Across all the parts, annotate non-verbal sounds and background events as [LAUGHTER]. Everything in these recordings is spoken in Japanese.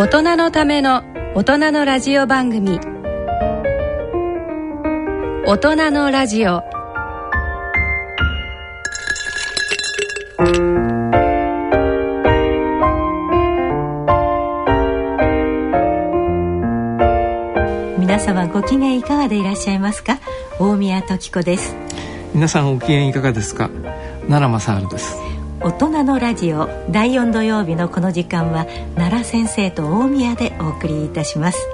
大人のための大人のラジオ番組。大人のラジオ。皆様ご機嫌いかがでいらっしゃいますか？大宮時子です。皆さんご機嫌いかがですか？奈良正治です。大人のラジオ第4土曜日のこの時間は奈良先生と大宮でお送りいたします。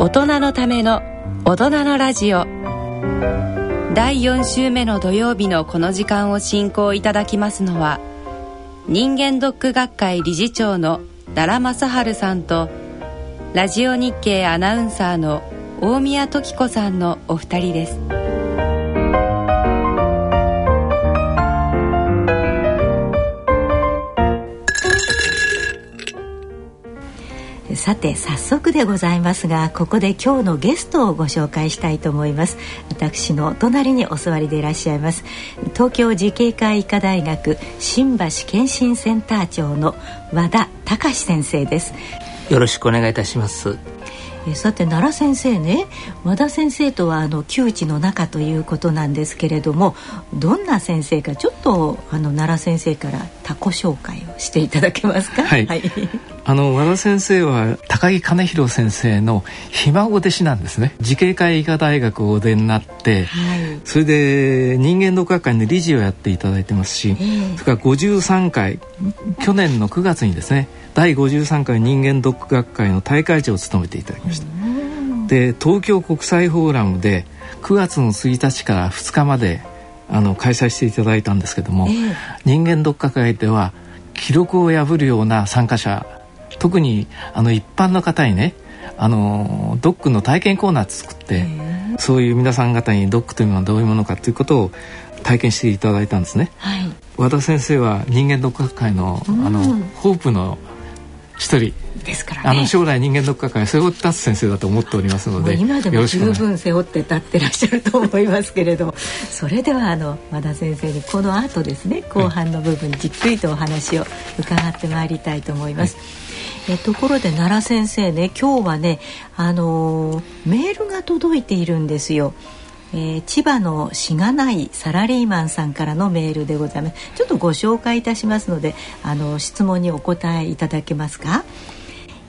大人のための大人のラジオ。第4週目の土曜日のこの時間を進行いただきますのは人間ドック学会理事長の奈良正治さんとラジオ日経アナウンサーの大宮時子さんのお二人です。さて早速でございますがここで今日のゲストをご紹介したいと思います。私のお隣にお座りでいらっしゃいます東京慈恵会医科大学新橋健診センター長の和田隆先生です。よろしくお願いいたします。えさて奈良先生ね和田先生とはあの旧知の中ということなんですけれどもどんな先生かちょっとあの奈良先生から他己紹介をしていただけますか？はい、はい、あの和田先生は高木兼弘先生のひ孫弟子なんですね。慈恵会医科大学をお出になって、はい、それで人間読学会の理事をやっていただいてますし、えー、それから53回去年の9月にですね第53回人間ドック学会の大会長を務めていただきました。で東京国際フォーラムで9月の1日から2日まであの開催していただいたんですけども、えー、人間ドック学会では記録を破るような参加者特にあの一般の方にねあのドックの体験コーナー作って、えー、そういう皆さん方にドックというのはどういうものかということを体験していただいたんですね。はい、和田先生は人間ドック学会の,、あのホープの一人ですから、ね、あの将来人間ドック学会背負って立つ先生だと思っておりますので今でも十分背負って立ってらっしゃると思いますけれどそれではあの和田先生にこの後ですね後半の部分じっくりとお話を伺ってまいりたいと思います。はい、えところで奈良先生ね今日はねあのー、メールが届いているんですよ。えー、千葉のしがないサラリーマンさんからのメールでございます。ちょっとご紹介いたしますのであの質問にお答えいただけますか？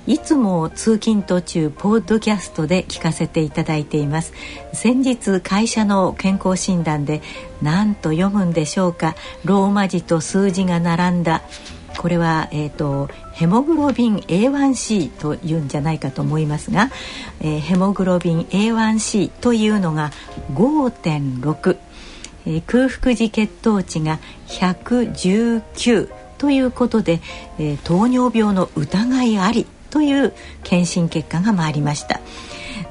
いつも通勤途中ポッドキャストで聞かせていただいています。先日会社の健康診断で何と読むんでしょうか。ローマ字と数字が並んだ。これは、えーと、ヘモグロビン A1C というんじゃないかと思いますが、えー、ヘモグロビン A1C というのが5.6、えー、空腹時血糖値が119ということで、えー、糖尿病の疑いあり。という検診結果が回りました。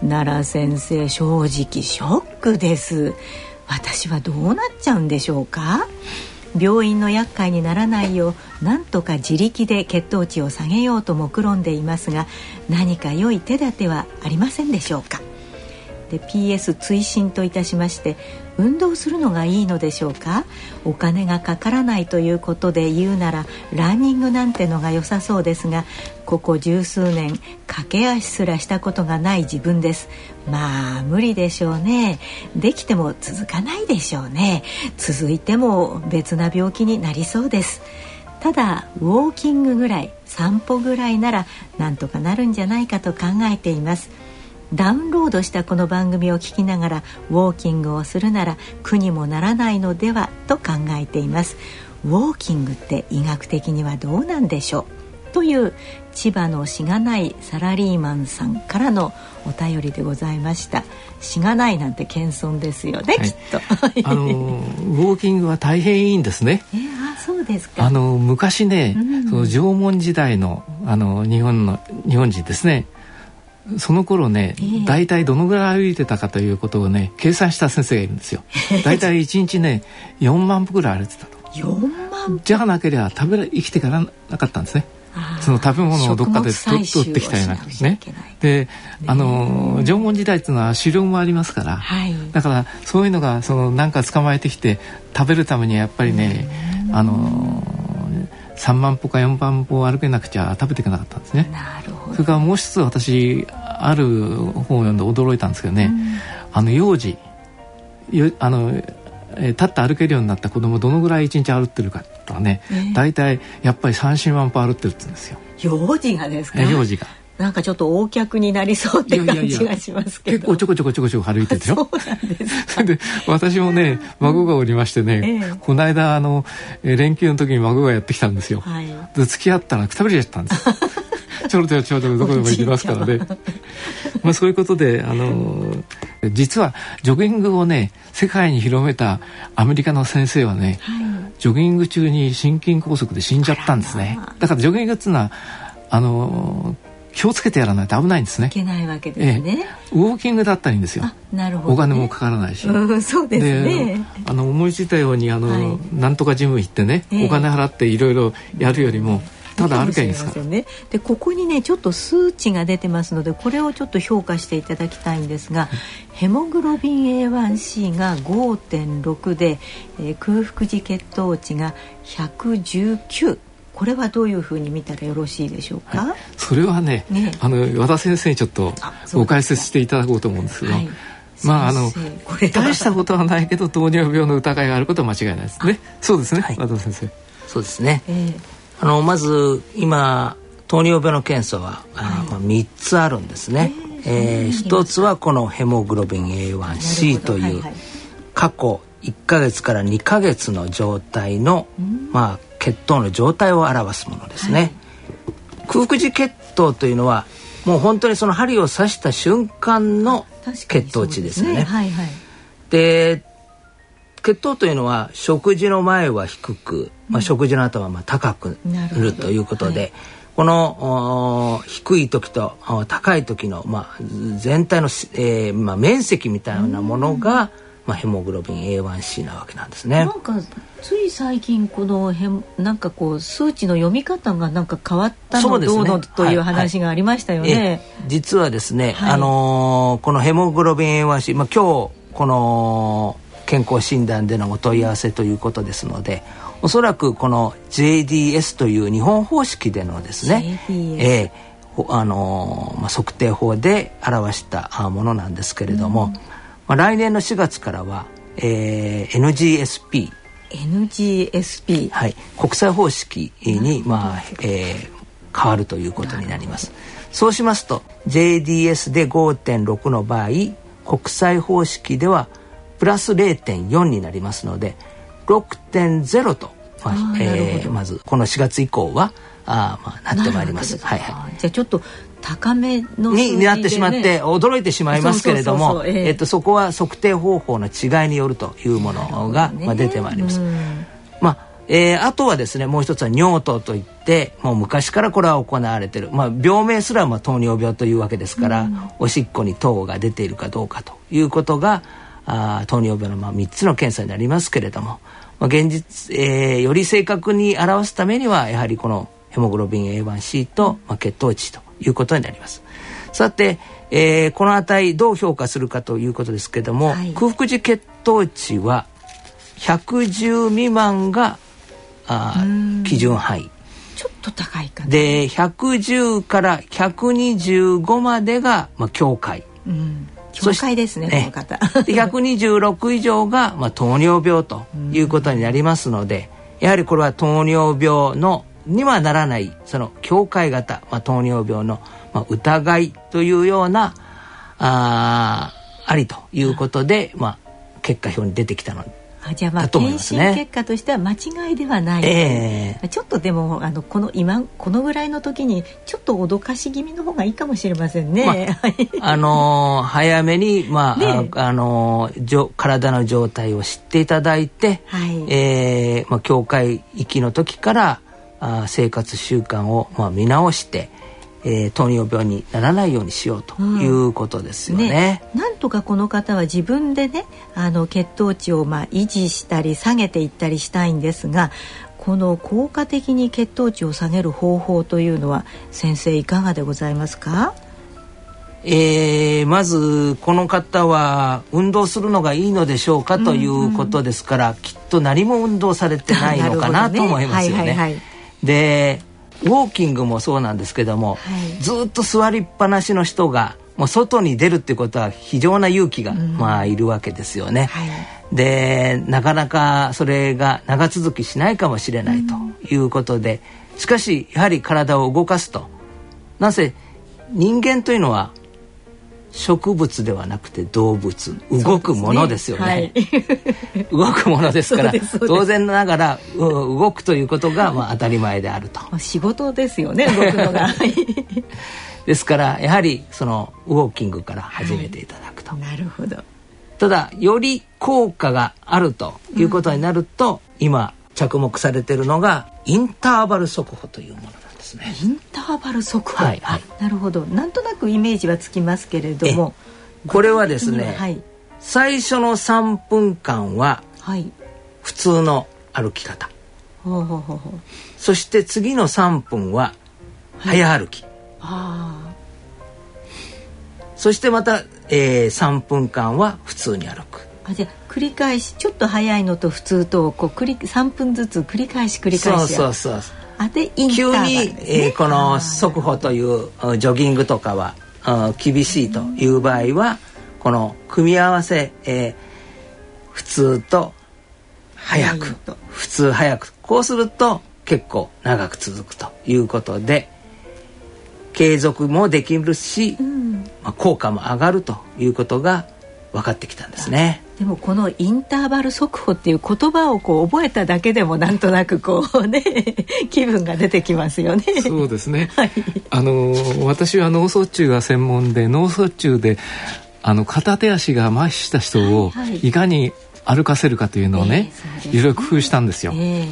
奈良先生正直ショックです。私はどうなっちゃうんでしょうか？病院の厄介にならないよう何とか自力で血糖値を下げようと目論んでいますが何か良い手立てはありませんでしょうか？で PS 追伸といたしまして運動するのがいいのでしょうか？お金がかからないということで言うならランニングなんてのが良さそうですがここ十数年駆け足すらしたことがない自分です。まあ無理でしょうね。できても続かないでしょうね。続いても別な病気になりそうです。ただウォーキングぐらい散歩ぐらいならなんとかなるんじゃないかと考えています。ダウンロードしたこの番組を聞きながらウォーキングをするなら苦にもならないのではと考えています。ウォーキングって医学的にはどうなんでしょう？という千葉のしがないサラリーマンさんからのお便りでございました。しがないなんて謙遜ですよね、はい、きっと。あの [LAUGHS] ウォーキングは大変いいんですね。えー、あそうですか。あの昔ね、うん、その縄文時代のあの日本の日本人ですねその頃ね、えー、大体どのぐらい歩いてたかということをね計算した先生がいるんですよ。[LAUGHS] 大体1日ね4万歩ぐらい歩いてたと。4万じゃなければ食べら生きていかなかったんですね。その食べ物をどっかで取ってきたようなね。で、あの縄文時代っていうのは狩猟もありますから、はい、だからそういうのがそのなんか捕まえてきて食べるためにやっぱりね、あの3万歩か4万歩歩けなくちゃ食べていけなかったんですね。なるほどそれからもう一つ私ある本を読んで驚いたんですけどね、うん、あの幼児よあの、えー、立って歩けるようになった子供どのぐらい一日歩ってるかとかね、えー、大体やっぱり34万歩歩ってるって言うんですよ。幼児がですか？幼児が。なんかちょっと横脚になりそうって感じがしますけど。結構ちょこちょこちょこちょこ歩いてるでしょ。そうなんですそれ [LAUGHS] で私もね孫がおりましてね、ええ、この間あの連休の時に孫がやってきたんですよ。はい、で付き合ったらくたびれちゃったんですよ。ちょろちょろちょろどこでも行きますからね。まあそういうことであの実はジョギングをね世界に広めたアメリカの先生はね、はい、ジョギング中に心筋梗塞で死んじゃったんですね。だからジョギングっていうのはあの気をつけてやらないと危ないんですね。いけないわけですね。ええ、ウォーキングだったらいいんですよ。なるほど、ね、お金もかからないし。うん、そうですね。あの思いついたようにあの、はい、なんとかジム行ってね、え、お金払っていろいろやるよりも。ただ歩けばいいですかね。でここにねちょっと数値が出てますのでこれをちょっと評価していただきたいんですが、ヘモグロビン A1C が5.6で、えー、空腹時血糖値が119。これはどういうふうに見たらよろしいでしょうか、はい、それはね、ね、あの和田先生にちょっとご解説していただこうと思うんですけど、はい、まああの大したことはないけど糖尿病の疑いがあることは間違いないですね。そうですね、はい、和田先生。そうですね、えー、あのまず今糖尿病の検査は、はい、まあ、3つあるんですね、えー、えー、1つはこのヘモグロビン A1C という過去1か月から2か月の状態の、まあ血糖の状態を表すものですね、はい、空腹時血糖というのはもう本当にその針を刺した瞬間の血糖値ですよね。はいはい、血糖というのは食事の前は低く、まあ、食事の後はまあ高くなるということで、はい、この低い時と高い時の、まあ、全体の、えーまあ、面積みたいなものが、まあ、ヘモグロビン A1C なわけなんですね。なんかつい最近このヘなんかこう数値の読み方がなんか変わったの、ね、どうのという話がありましたよね。はい。はい、実はですね、はい、あのー、このヘモグロビン A1C、まあ、今日この健康診断でのお問い合わせということですのでおそらくこの JDS という日本方式でのですね、えーあのー、まあ、測定法で表したものなんですけれども、うん。まあ、来年の4月からは、えー、NGSP NGSP、はい、国際方式に、まあえー、変わるということになります。そうしますと JDS で5.6の場合国際方式ではプラス0.4になりますので6.0と、まあえー、まずこの4月以降はあまあなってまいります。はいはい。じゃあちょっと高めの、ね、になってしまって驚いてしまいますけれどもえっとそこは測定方法の違いによるというものが、ね、まあ、出てまいります。まあえー、あとはですねもう一つは尿糖といってもう昔からこれは行われてる、まあ、病名すらも糖尿病というわけですから、うん、おしっこに糖が出ているかどうかということがあ糖尿病のまあ3つの検査になりますけれども、まあ、現実、えー、より正確に表すためにはやはりこのヘモグロビン A1C と、まあ、血糖値ということになります。さて、えー、この値どう評価するかということですけども、はい、空腹時血糖値は110未満があ基準範囲。ちょっと高いかな。で110から125までが、まあ、境界。うん境界ですね、ねこの方。126以上が、まあ、糖尿病ということになりますので、やはりこれは糖尿病のにはならないその境界型、まあ、糖尿病の、まあ、疑いというようなあありということで、まあ、結果表に出てきたのあじゃあまあ検診結果としては間違いではない、えー、ちょっとでもあのこの今このぐらいの時にちょっと脅かし気味の方がいいかもしれませんね。まあ、あのー、早めにまあ、ね、あ、あのー、体の状態を知っていただいて、はい、えー、まあ境界域の時からあ生活習慣をまあ見直して。えー、糖尿病にならないようにしようということですよね。うん。ね。なんとかこの方は自分でねあの血糖値をまあ維持したり下げていったりしたいんですがこの効果的に血糖値を下げる方法というのは先生いかがでございますか？えー、まずこの方は運動するのがいいのでしょうかということですから、うんうん、きっと何も運動されてないのかなと思いますよね。[LAUGHS] でウォーキングもそうなんですけども、はい、ずっと座りっぱなしの人がもう外に出るっていうことは非常な勇気が、うん、まあいるわけですよね。はい、でなかなかそれが長続きしないかもしれないということで、うん、しかしやはり体を動かすと。なぜ人間というのは植物ではなくて動物。動くものですよね、ね。はい、[LAUGHS] 動くものですから当然ながら動くということがまあ当たり前であると。仕事ですよね動くのが。[LAUGHS] ですからやはりそのウォーキングから始めていただくと、はい、なるほど。ただより効果があるということになると、うん、今着目されているのがインターバル速歩というものですね。インターバル速歩、はい。はい、なるほど。なんとなくイメージはつきますけれども。これはですね、はい、最初の3分間は普通の歩き方、ほうほうほうほう。そして次の3分は早歩き、そしてまた、えー、3分間は普通に歩く。あじゃ繰り返しちょっと早いのと普通とこう繰り3分ずつ繰り返し繰り返しそうそうそう急に、えー、この速歩というジョギングとかは厳しいという場合はこの組み合わせ、えー、普通と早く普通早くこうすると結構長く続くということで継続もできるし、うん、まあ、効果も上がるということが分かってきたんですね。でもこのインターバル速歩っていう言葉をこう覚えただけでもなんとなくこうね [LAUGHS] 気分が出てきますよね。そうですね。[LAUGHS] はい、あの私は脳卒中が専門で脳卒中であの片手足が麻痺した人をいかに歩かせるかというのをね、いろいろ工夫したんですよ。え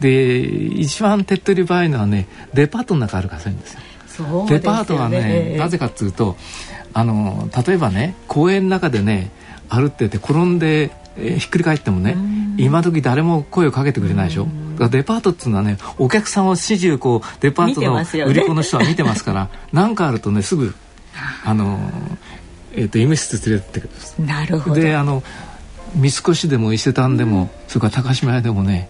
ー、で一番手っ取り早いのはねデパートの中歩かせるんですよ。よね、デパートはね、なぜかというとあの例えばね公園の中でね歩ってて転んで、えー、ひっくり返ってもね今時誰も声をかけてくれないでしょ？だからデパートっていうのはねお客さんを始終こうデパートの売り子の人は見てますから何、[LAUGHS] かあるとねすぐあの、えーと、医務室連れてってくるなるほど。であの三越でも伊勢丹でも、それから高島屋でもね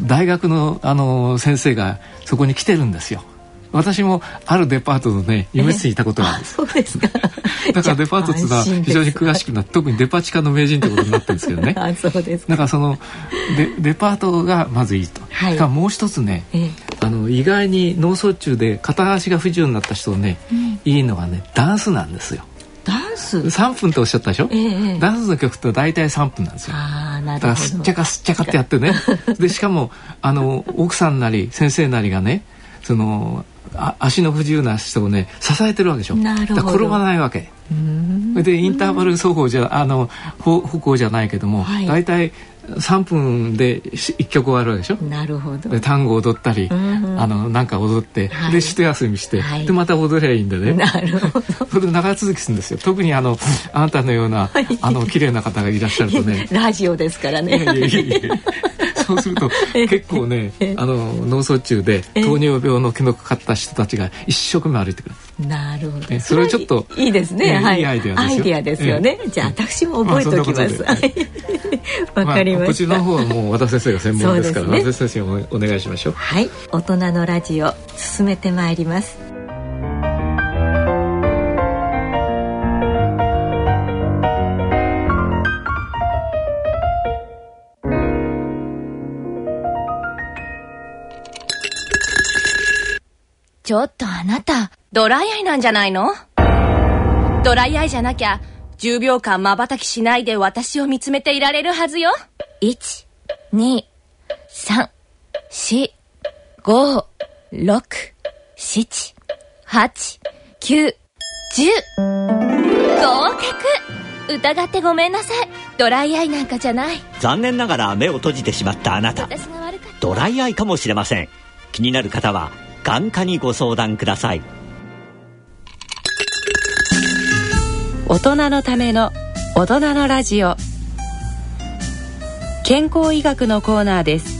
大学のあの先生がそこに来てるんですよ。私もあるデパートのね夢室にいたことがあるんです、そうですか。[LAUGHS] だからデパートっていうのは非常に詳しくなって特にデパ地下の名人ってことになってるんですけどね。[LAUGHS] あそうですだからそのデデパートがまずいいと、はい、もう一つね、えあの意外に脳卒中で片足が不自由になった人ね、うん、いいのはねダンスなんですよ。ダンス？3分っておっしゃったでしょ、ええ、ダンスの曲って大体3分なんですよ。あなるほど。だからすっちゃかすっちゃかってやってね。[LAUGHS] でしかもあの奥さんなり先生なりがねそのあ足の不自由な人をね支えてるわけでしょ。なるほど。転ばないわけ。でインターバル走法じゃあの歩行じゃないけども、はい、大体3分で1曲終わるでしょ。なるほど。で単語踊ったり、うんあのなんか踊って、はい、で一休みして、はい、でまた踊りゃいいんでね。なるほど。[LAUGHS] それで長続きするんですよ。特にあのあなたのような、はい、あの綺麗な方がいらっしゃるとね。[LAUGHS] ラジオですからねそうすると結構ねあの脳卒中で糖尿病の気のかかった人たちが一生懸命歩いてくる。なるほど。それちょっといいですね、はい、いいアイデアですよ。ね、じゃあ私も覚えておきます。[LAUGHS] わ、かりました、こちらの方はもう和田先生が専門ですから和田先生お願いしましょう。はい。大人のラジオ進めてまいりますちょっとあなた、ドライアイなんじゃないの？ドライアイじゃなきゃ、10秒間瞬きしないで私を見つめていられるはずよ。1、2、3、4、5、6、7、8、9、10。合格疑ってごめんなさい。ドライアイなんかじゃない。残念ながら目を閉じてしまったあなた。ドライアイかもしれません。気になる方は、眼科にご相談ください。大人のための大人のラジオ。健康医学のコーナーです。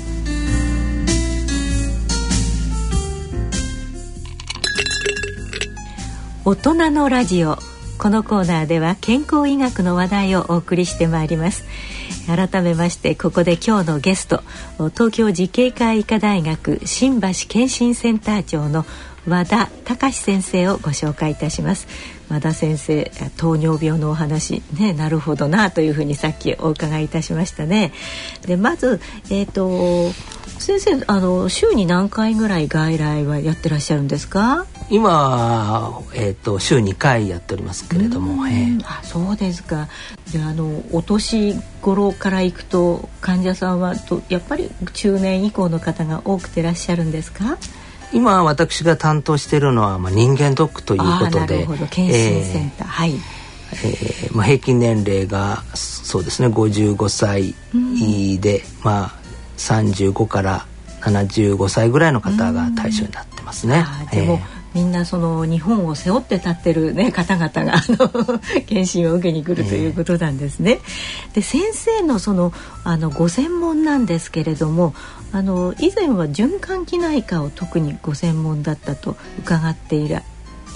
大人のラジオ。このコーナーでは健康医学の話題をお送りしてまいります。改めましてここで今日のゲスト東京慈恵会医科大学新橋健診センター長の和田隆先生をご紹介いたします。和田先生糖尿病のお話ねなるほどなというふうにさっきお伺いいたしましたね。でまずえっ、ー、と先生あの週に何回ぐらい外来はやってらっしゃるんですか？今、えーと、週2回やっておりますけれども、えー、あそうですか。であのお年頃から行くと患者さんはとやっぱり中年以降の方が多くてらっしゃるんですか？今私が担当しているのは、まあ、人間ドックということで検診センター、えー、はい。えーまあ、平均年齢がそうですね55歳で、うん、まあ35から75歳ぐらいの方が対象になってますね。でも、みんなその日本を背負って立ってる、ね、方々があの [LAUGHS] 検診を受けに来るということなんですね。で先生のそのあのご専門なんですけれどもあの以前は循環器内科を特にご専門だったと伺っていら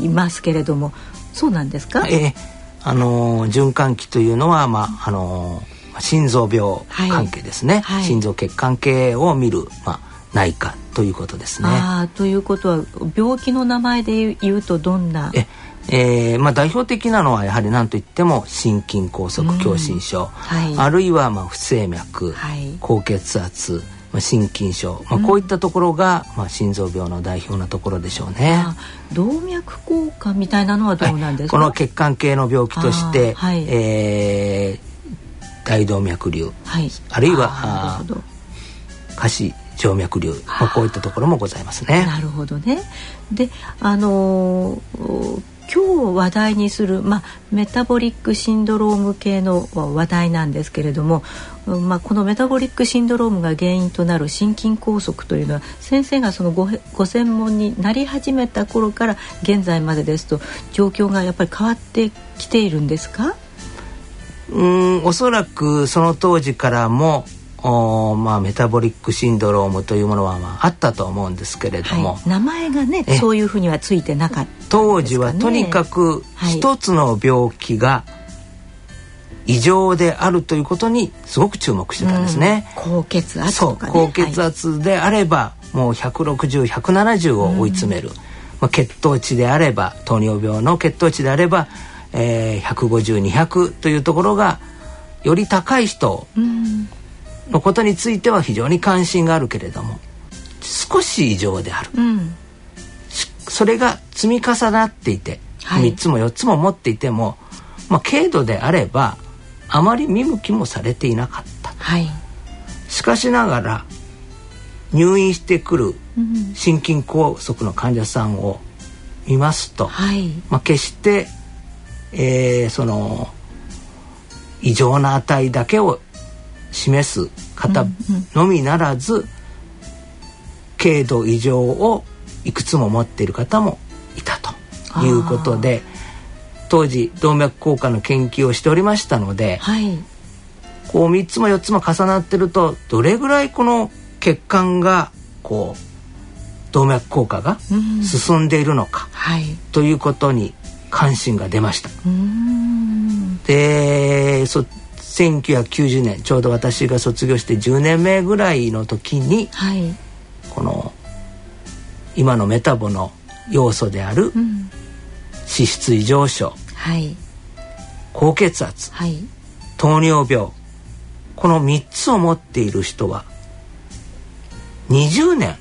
いますけれどもそうなんですか、えー、あの循環器というのは、まああの心臓病関係ですね、はい。はい、心臓血管系を見る、まあ、内科ということですね。あということは病気の名前で言うとどんな？ええーまあ、代表的なのはやはり何といっても心筋梗塞狭心症、はい、あるいはまあ不整脈、はい、高血圧。まあ、心筋症、まあ、こういったところが、まあ、心臓病の代表なところでしょうね。動脈硬化みたいなのはどうなんですか、はい、この血管系の病気として、はい、えー、大動脈瘤、はい、あるいは下肢静脈瘤、まあ、こういったところもございますね。なるほどね。であのー今日話題にする、まあ、メタボリックシンドローム系の話題なんですけれども、まあ、このメタボリックシンドロームが原因となる心筋梗塞というのは先生がそのごご専門になり始めた頃から現在までですと状況がやっぱり変わってきているんですか？うんおそらくその当時からもおまあ、メタボリックシンドロームというものは、まあ、あったと思うんですけれども、はい、名前がねそういうふうにはついてなかった、ね、当時はとにかく一つの病気が異常であるということにすごく注目してたんですね。うん、高血圧ね、高血圧であれば、はい、もう160170を追い詰める、うん、まあ、血糖値であれば糖尿病の血糖値であれば、えー、150200というところがより高い人、うんのことについては非常に関心があるけれども少し異常である、うん、それが積み重なっていて、はい、3つも4つも持っていても、まあ、軽度であればあまり見向きもされていなかった、はい、しかしながら入院してくる心筋梗塞の患者さんを見ますと、はい、まあ、決して、えー、その異常な値だけを示す方のみならず、軽度異常をいくつも持っている方もいたということで当時動脈硬化の研究をしておりましたので、はい、こう3つも4つも重なってるとどれぐらいこの血管がこう動脈硬化が進んでいるのか、はい、ということに関心が出ました。でそ1990年ちょうど私が卒業して10年目ぐらいの時に、はい、この今のメタボの要素である脂質異常症、はい、高血圧、はい、糖尿病この3つを持っている人は20年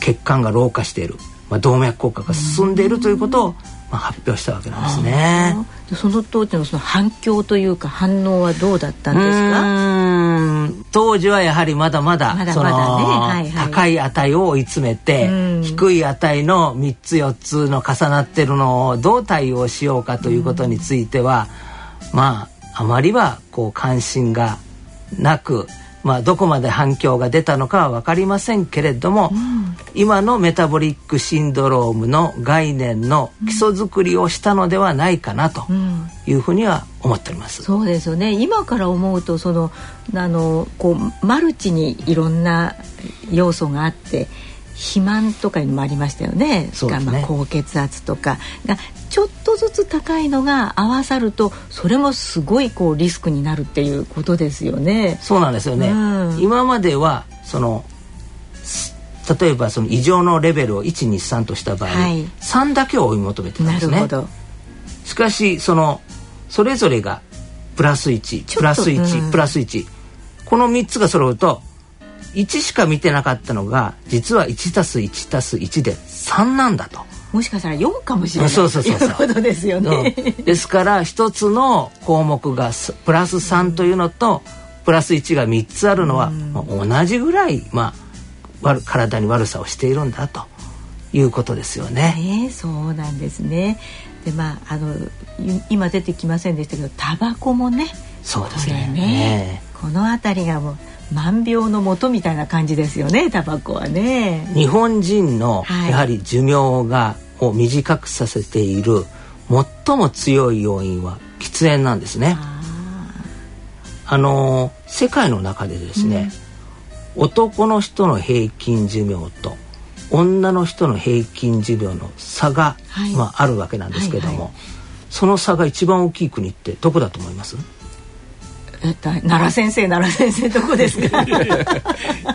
血管が老化している、まあ、動脈硬化が進んでいるということをまあ、発表したわけなんですね。その当時のその反響というか反応はどうだったんですか？当時はやはりまだまだまだまだね、はいはい、高い値を追い詰めて低い値の3つ4つの重なってるのをどう対応しようかということについてはまああまりはこう関心がなくまあ、どこまで反響が出たのかは分かりませんけれども、うん、今のメタボリックシンドロームの概念の基礎づくりをしたのではないかなというふうには思っております。うん、そうですよね。今から思うとそのあのこうマルチにいろんな要素があって肥満とかにもありましたよね。そね。まあ高血圧とか。がちょっと個ずつ高いのが合わさるとそれもすごいこうリスクになるっていうことですよね。そうなんですよね、うん、今まではその例えばその異常のレベルを123とした場合、はい、3だけを追い求めてたんですね。しかしそのそれぞれがプラス1プラス1、うん、プラス1この3つが揃うと1しか見てなかったのが実は1たす1たす1で3なんだと。もしかしたら4かもしれない。そうそうそうそう。ことですよね、うん、ですから一つの項目がプラス3というのとプラス1が3つあるのは、まあ、同じぐらい、まあ、体に悪さをしているんだと。いうことですよね。ねそうなんですね。でまああの今出てきませんでしたけどタバコもね。そうですね。ねこの辺りがもう万病のもとみたいな感じですよねタバコはね。日本人のやはり寿命が、を短くさせている最も強い要因は喫煙なんですね。あの世界の中でですね、うん、男の人の平均寿命と女の人の平均寿命の差が、はい、まあ、あるわけなんですけども、はいはい、その差が一番大きい国ってどこだと思います？奈良先生奈良先生どこですか？い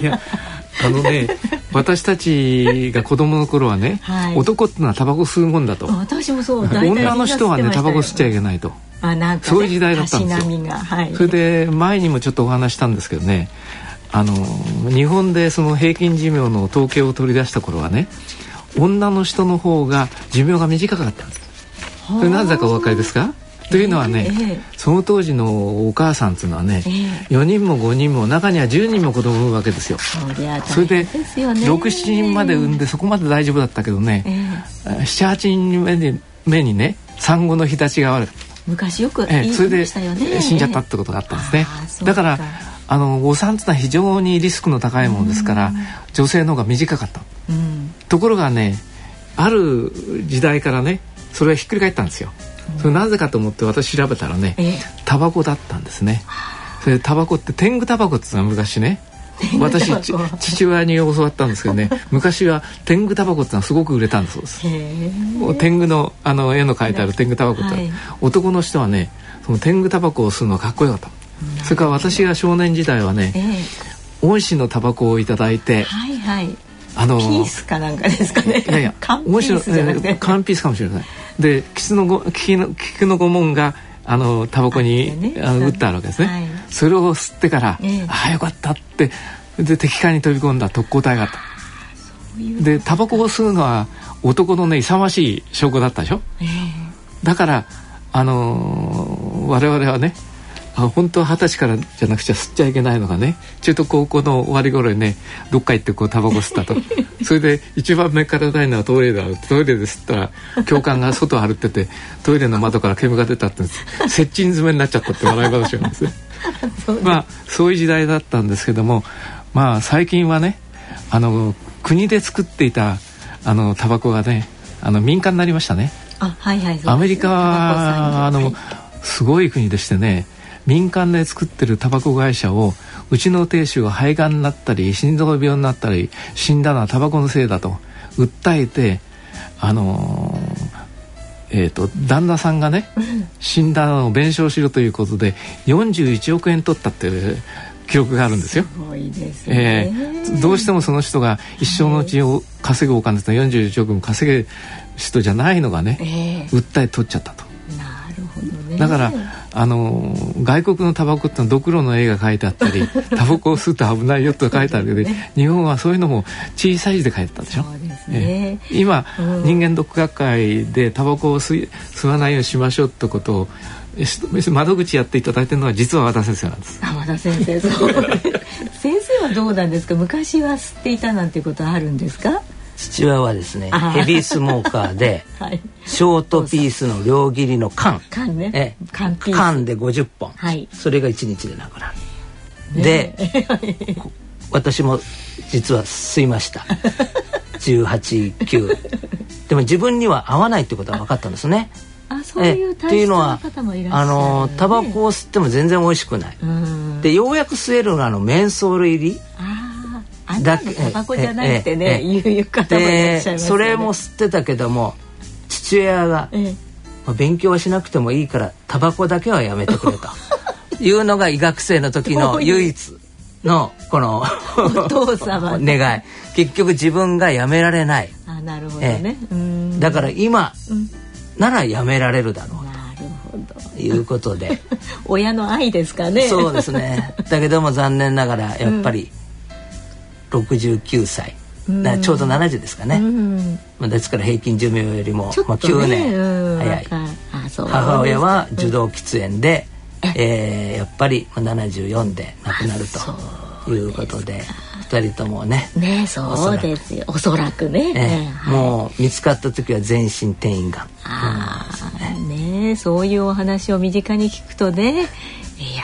やあのね [LAUGHS] 私たちが子供の頃はね、はい、男ってのはタバコ吸うもんだと。私もそう女の人はねタバコ吸っちゃいけないと。あなんか、ね、そういう時代だったんですよ、はい、それで前にもちょっとお話したんですけどねあの日本でその平均寿命の統計を取り出した頃はね女の人の方が寿命が短かったんです。それなぜかお分かりですか？というのはね、えー、その当時のお母さんっていうのはね、えー、4人も5人も中には10人も子供を産むわけですよ。それで67人まで産んでそこまで大丈夫だったけどね、えー、78人目に目にね産後の日立ちが悪い。昔よくね、それで死んじゃったってことがあったんですね。だからあのお産ってのは非常にリスクの高いものですから、女性の方が短かった、うん、ところがねある時代からねそれはひっくり返ったんですよ。それなぜかと思って私調べたらねタバコだったんですね。それタバコって天狗タバコってのは昔ね。私父親に教わったんですけどね。[LAUGHS] 昔は天狗タバコってのはすごく売れたんだそうです。天狗のあの絵の描いてある天狗タバコって、はい、男の人はねその天狗タバコを吸うのはかっこよかった。それから私が少年時代はね、えー、恩師のタバコを頂いて、はいはい、あのピースかなんかですかね。いやいや缶ピースじゃなくて。缶ピースかもしれないで菊のご菊の菊の御紋があのタバコに、ね、あの打ってあるわけですね、はい、それを吸ってから、えああよかったってで敵艦に飛び込んだ特攻隊があった。でタバコを吸うのは男のね勇ましい証拠だったでしょ、えー、だからあのー、我々はねあ本当は二十歳からじゃなくちゃ吸っちゃいけないのがね。中途高校の終わり頃にねどっか行ってこうタバコ吸ったと。[LAUGHS] それで一番目からないのはトイレだ。トイレで吸ったら教官が外歩っててトイレの窓から煙が出たって接近詰めになっちゃったって笑い話なんですね。[LAUGHS] まあそういう時代だったんですけどもまあ最近はねあの国で作っていたあのタバコがねあの民間になりましたね。あはいはい、アメリカはあの、すごい国でしてね民間で作ってるタバコ会社をうちの亭主が肺がんになったり心臓病になったり死んだのはタバコのせいだと訴えてあのー、えーと、旦那さんがね死んだのを弁償しろということで41億円取ったっていう記録があるんですよ。すごいですね、えー、どうしてもその人が一生のうちを稼ぐお金って41億円稼ぐ人じゃないのがね、えー、訴え取っちゃったと。なるほどね。だからあの外国のタバコってのドクロの絵が描いてあったり [LAUGHS] タバコを吸うと危ないよと書いてあるけど、ね、日本はそういうのも小さい字で書いてたでしょ？ね。えー、今、うん、人間ドック学会でタバコを吸吸わないようにしましょうってことを窓口やっていただいてるのは実は和田先生なんです。和田先生そう。[LAUGHS] 先生はどうなんですか？昔は吸っていたなんていうことはあるんですか？父親はですねヘビースモーカーで、[LAUGHS] はい、ショートピースの両切りの缶缶ねえ缶缶で50本、はい、それが1日でなくなる、で [LAUGHS] 私も実は吸いました。[LAUGHS] 189でも自分には合わないってことは分かったんですね。あそういうっていうのはあのタバコを吸っても全然美味しくない。でようやく吸えるのがあのメンソール入り。あだけタバコじゃなくてね、いう方もいらっしゃいます、ね、それも吸ってたけども父親がまあ、勉強はしなくてもいいからタバコだけはやめてくれと。[LAUGHS] いうのが医学生の時の唯一のこのお父様願い。結局自分がやめられない。あなるほどね、ええ、だから今、うん、ならやめられるだろうと。いうことで。[LAUGHS] 親の愛ですかね。そうですね。だけども残念ながらやっぱり69歳、うん、ちょうど70ですかね、うん、まあ、ですから平均寿命よりも、ね、まあ、9年早い、母親は受動喫煙で、え。ー、やっぱり74で亡くなるということで2人ともねねそうですよ。おそらく。ね、ねはい、もう見つかった時は全身転移がん。ああねそういうお話を身近に聞くとね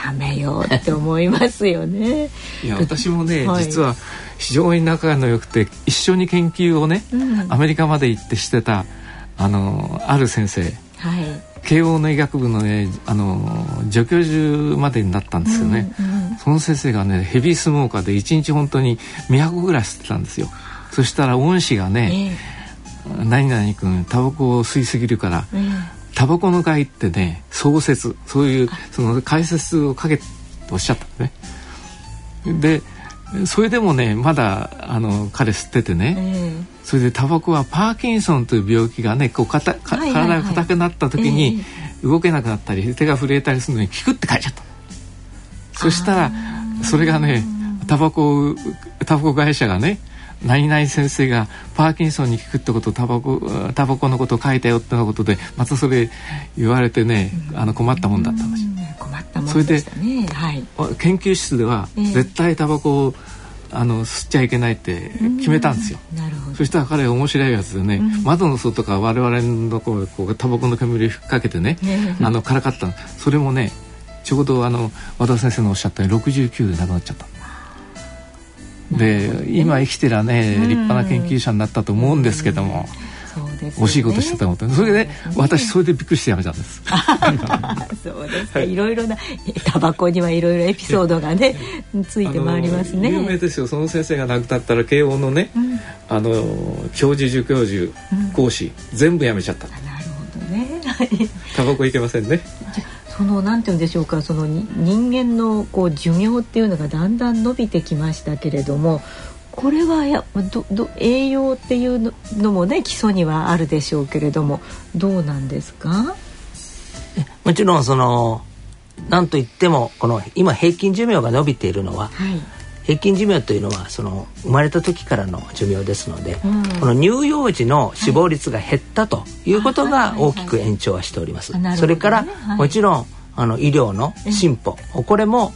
やめようって思いますよね。いや私もね、はい、実は非常に仲が良くて一緒に研究をね、うん、アメリカまで行ってしてたあのある先生、はい、慶応の医学部のねあの助教授までになったんですよね、うんうん、その先生がねヘビースモーカーで1日本当に200ぐらい吸ってたんですよ。そしたら恩師がね、えー、何々君タバコを吸いすぎるから、えー、タバコの害ってね創設そういうその解説をかけとおっしゃったね。でそれでもねまだあの彼吸っててね、えー、それでタバコはパーキンソンという病気がねこうかたか、はいはい、体が硬くなった時に動けなくなったり、手が震えたりするのに効くって書いちゃった。そしたらそれがねタバコタバコ会社がね何々先生がパーキンソンに効くってことタバコタバコのことを書いたよってなことでまたそれ言われてね、あの困ったもんだったんです困ったもんでしたね、はい、研究室では絶対タバコを、あの吸っちゃいけないって決めたんですよ。なるほど。そしたら彼面白いやつでね、うん、窓の外から我々のところでこうタバコの煙を吹っかけてね、あのからかったそれもねちょうどあの和田先生のおっしゃったように69で亡くなっちゃった。で、今生きてらね立派な研究者になったと思うんですけども。惜しいことしてた思ってそれで、私それでびっくりしてやめたんです。[LAUGHS] そうですか、はい、いろいろなタバコにはいろいろエピソードがねついてまいりますね。有名ですよ。その先生が亡くなったら慶応のね、うん、あの教授助教授講師、うん、全部やめちゃった。なるほどね。[LAUGHS] タバコいけませんね。そのなんて言うんでしょうか。その人間のこう寿命っていうのがだんだん伸びてきましたけれどもこれはやどど栄養っていうのもね基礎にはあるでしょうけれどもどうなんですか？もちろんその何といってもこの今平均寿命が伸びているのは、はい、平均寿命というのはその生まれた時からの寿命ですので、うん、この乳幼児の死亡率が減ったということが大きく延長はしております。それから、もちろんあの医療の進歩、これも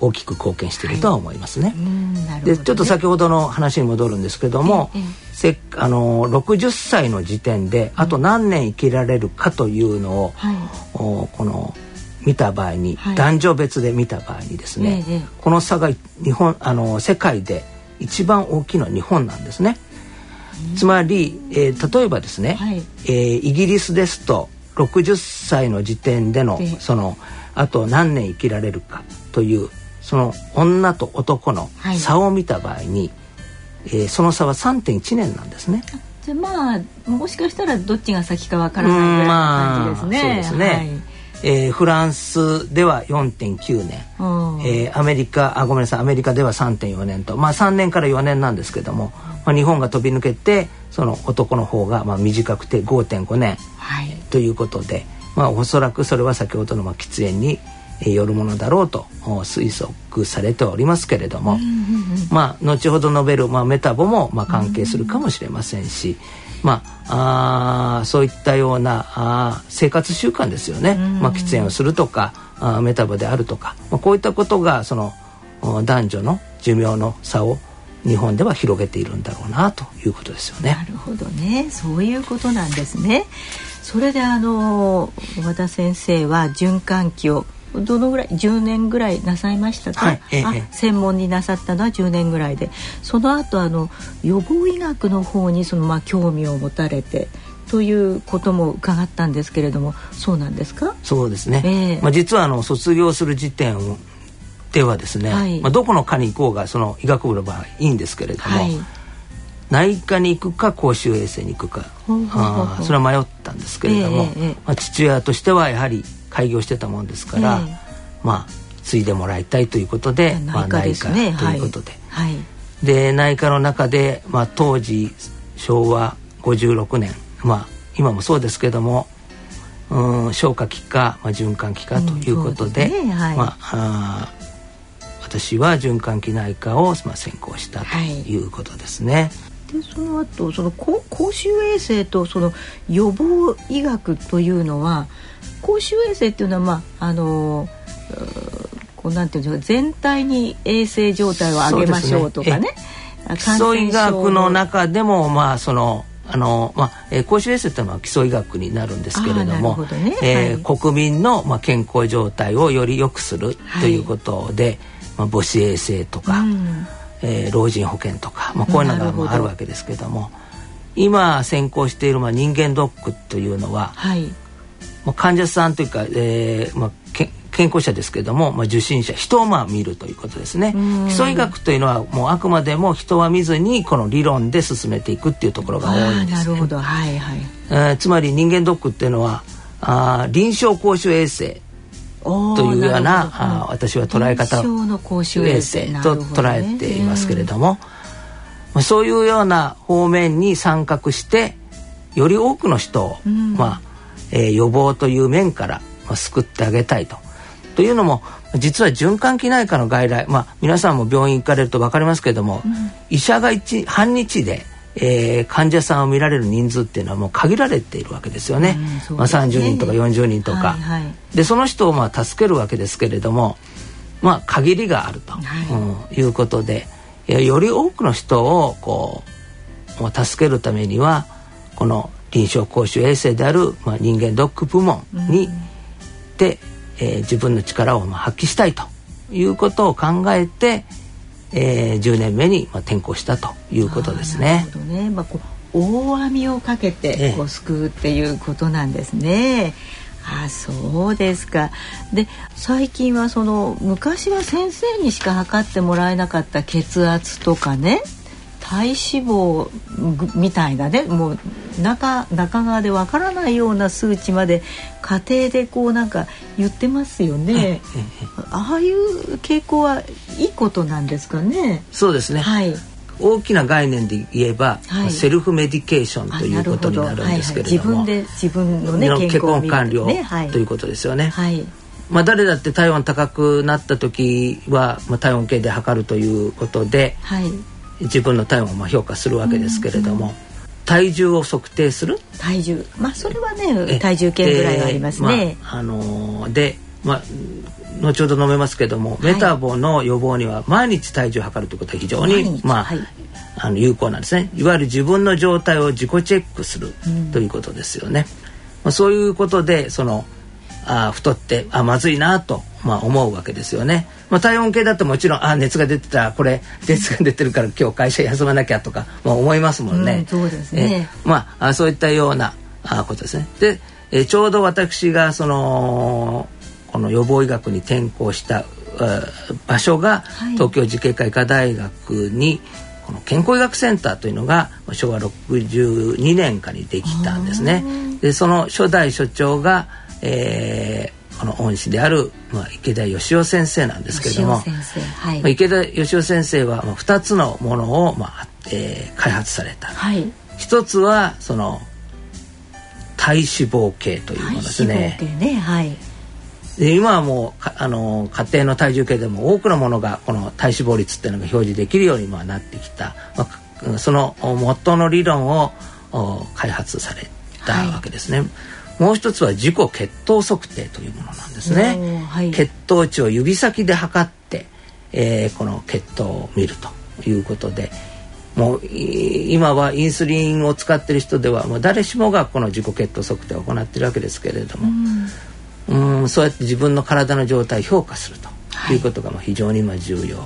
大きく貢献しているとは思いますね。はい、で、ちょっと先ほどの話に戻るんですけども、ええ、せあの60歳の時点であと何年生きられるかというのを、はい、おこの見た場合に、はい、男女別で見た場合にですね、え、この差が日本あの世界で一番大きいのは日本なんですね。つまり、えー、例えばですね、はい、えー、イギリスですと60歳の時点でのそのあと何年生きられるかというその女と男の差を見た場合に、はい、えー、その差は3.1年なんですね。じゃまあもしかしたらどっちが先かわからないぐらいの感じですね。まあ、そうですね。はい。えー、フランスでは4.9年、えー、アメリカあごめんなさい。アメリカでは3.4年と。まあ3年から4年なんですけども、まあ、日本が飛び抜けてその男の方がまあ短くて5.5年、はい、ということで、まあ、おそらくそれは先ほどのまあ喫煙によるものだろうと推測されておりますけれども、まあ後ほど述べる、まあ、メタボもまあ関係するかもしれませんし、まあ、あそういったようなあ生活習慣ですよね、まあ、喫煙をするとかあメタボであるとか、まあ、こういったことがその男女の寿命の差を日本では広げているんだろうなということですよね。なるほどね。そういうことなんですね。それであの和田先生は循環器をどのぐらい10年ぐらいなさいましたか、はいええ、専門になさったのは10年ぐらいで。その後あの予防医学の方にそのまあ興味を持たれてということも伺ったんですけれどもそうなんですか？そうですね、えー、まあ、実はあの卒業する時点ではですね、はい、まあ、どこの科に行こうがその医学部の場合いいんですけれども、はい、内科に行くか公衆衛生に行くか。あそれは迷ったんですけれども、えー、まあ、父親としてはやはり開業してたもんですから、えー、まあ継いでもらいたいということで、まあ、内科ということで。はい、はい、で内科の中で、まあ、当時昭和56年まあ今もそうですけどもうん消化器科、まあ、循環器科ということでうんでね。はい、まあ私は循環器内科を、まあ、専攻したということですね。でその後その公衆衛生とその予防医学というのは公衆衛生っていうのはまああのこうなんていうんですか全体に衛生状態を上げましょうとかね。基礎医学の中でもまあそのあのまあえー、公衆衛生というのは基礎医学になるんですけれども、ね。えーはい、国民の、まあ、健康状態をより良くするということで、はい、まあ、母子衛生とか、うん、えー、老人保険とか、まあ、こういうのがまああるわけですけれども今先行している、まあ、人間ドックというのは、はい、まあ、患者さんというか、えーまあ、け健康者ですけれども、まあ、受診者人をまあ見るということですね。基礎医学というのはもうあくまでも人は見ずにこの理論で進めていくっていうところが多いんです、ね、なるほど。はいはい、えー、つまり人間ドックっていうのはあ臨床公衆衛生というようなあ私は捉え方衛生と捉えていますけれども、ね、そういうような方面に参画してより多くの人を、うん、まあえー、予防という面から、まあ、救ってあげたいと。というのも実は循環器内科の外来、まあ、皆さんも病院行かれると分かりますけれども、うん、医者が一半日で、えー、患者さんを見られる人数っていうのはもう限られているわけですよね。うん、まあ、30人とか40人とか。はいはい、でその人をまあ助けるわけですけれども、まあ、限りがあると、はい、うん、いうことでより多くの人をこう助けるためにはこの臨床公衆衛生である、まあ、人間ドック部門に、うん、でえー、自分の力をまあ発揮したいということを考えて、えー、10年目にまあ転校したということですね。なるほどねまあ、こう大網をかけてこう救うっていうことなんですね。あそうですかで最近はその昔は先生にしか測ってもらえなかった血圧とかね体脂肪みたいなねもう中中側でわからないような数値まで家庭でこうなんか言ってますよね。ああいう傾向はいいことなんですかね。そうですね。はい。大きな概念で言えば、はい、セルフメディケーションということになるんですけれども、はいはい、自分で自分のね健康管理を、ね、ということですよね。はい。まあ誰だって体温高くなった時は、まあ、体温計で測るということで、はい、自分の体温をまあ評価するわけですけれども、体重を測定する？体重。まあそれはね体重計ぐらいはありますね。まあ、あのー、でまあ後ほど述べますけども、メタボの予防には毎日体重を測るということは非常にまあ、はい、あの有効なんですね。いわゆる自分の状態を自己チェックするということですよね、まあ、そういうことでそのあ太ってあまずいなと、まあ、思うわけですよね。まあ、体温計だともちろんあ熱が出てたらこれ熱が出てるから今日会社休まなきゃとか、まあ、思いますもんね。うん、そうですねまあそういったようなあことですね。で、えちょうど私がそのこの予防医学に転校した場所が、東京慈恵会医科大学にこの健康医学センターというのが昭和62年かにできたんですね。でその初代所長がえー、この恩師である、まあ、池田義雄先生なんですけれども、はい、まあ、池田義雄先生は、まあ、2つのものを、まあえー、開発された、はい、一つはその体脂肪計というものですね。ねはい、で今はもうあの家庭の体重計でも多くのものがこの体脂肪率っていうのが表示できるようにまあなってきた、まあ、その元の理論を開発されたわけですね。はいもう一つは自己血糖測定というものなんですね、はい、血糖値を指先で測って、えー、この血糖を見るということでもう今はインスリンを使ってる人ではもう誰しもがこの自己血糖測定を行ってるわけですけれども、うん、うんそうやって自分の体の状態を評価するということが非常に今重要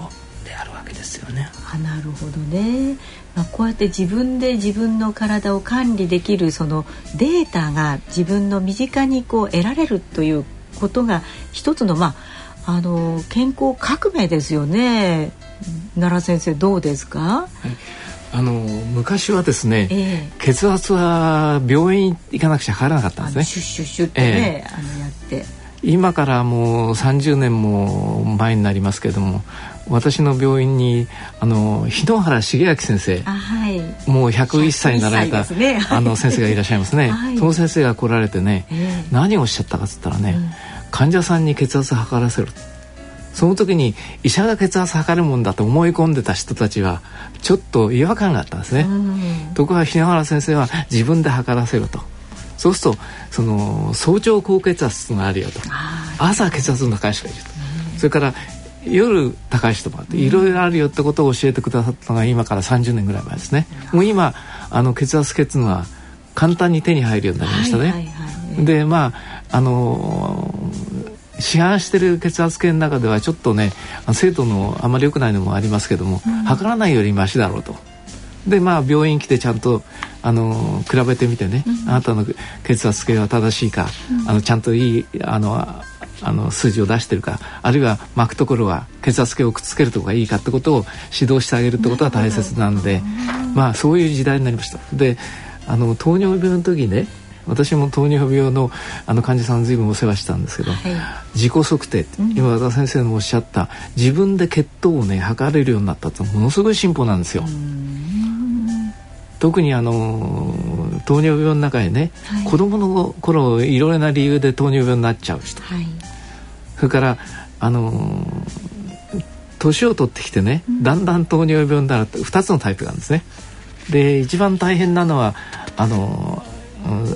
であるわけですよね。あなるほどねまあ、こうやって自分で自分の体を管理できるそのデータが自分の身近にこう得られるということが一つのまああの健康革命ですよね。奈良先生どうですか、はいあの昔はですね、えー、血圧は病院行かなくちゃ測らなかったんですね。シュッシュッシュってね、えー、あのやって。今からもう30年も前になりますけれども私の病院にあの日野原重明先生、はい、もう101歳になられた、ね、あの [LAUGHS] 先生がいらっしゃいますね、はい、その先生が来られてね、えー、何をおっしゃったかっつったらね、うん、患者さんに血圧測らせるその時に医者が血圧測るもんだと思い込んでた人たちはちょっと違和感があったんですね。ところが日野原先生は自分で測らせると。そうするとその早朝高血圧があるよと。朝血圧の高い人がいると。それから夜高い人もあっていろいろあるよってことを教えてくださったのが今から30年ぐらい前ですね。もう今あの血圧計っていうのは簡単に手に入るようになりましたね。はいはいはい、でまああの市販してる血圧計の中ではちょっとね精度のあまり良くないのもありますけども、うん、測らないよりマシだろうと。でまあ病院来てちゃんとあの比べてみてね、うん、あなたの血圧計は正しいか、うん、あのちゃんといいあのあの数字を出してるかあるいは巻くところは血圧計をくっつけるとこがいいかってことを指導してあげるってことは大切なんでまあそういう時代になりました。であの糖尿病の時ね私も糖尿病のあの患者さんずいぶんお世話したんですけど、はい、自己測定、うん、今和田先生のおっしゃった自分で血糖をね測れるようになったってものすごい進歩なんですよ。特にあの糖尿病の中にね、はい、子供の頃いろいろな理由で糖尿病になっちゃう人、はい、それからあの年を取ってきてね、うん、だんだん糖尿病になるって2つのタイプがあるんですね。で一番大変なのはあの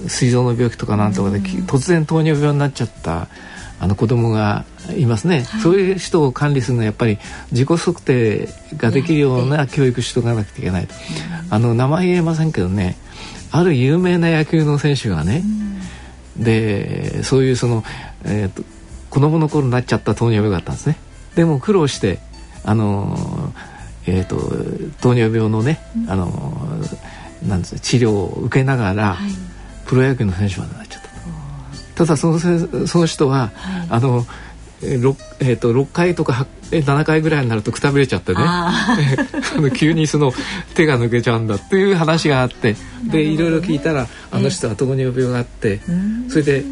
膵臓の病気とかなんとかで、突然糖尿病になっちゃったあの子供がいますね、はい、そういう人を管理するのはやっぱり自己測定ができるような教育しとかなくちゃいけないと、あの名前言えませんけどねある有名な野球の選手がね、でそういうその、えーと、子供の頃になっちゃった糖尿病があったんですね。でも苦労してあのえーと、糖尿病のね、あのなんです治療を受けながら、はい。プロ野球の選手までたただそのその人は、はい、あの 6, えーと、6回とか7回ぐらいになるとくたびれちゃってね。あ [LAUGHS] の急にその手が抜けちゃうんだっていう話があって。でいろいろ聞いたらあの人は糖尿病があってそれで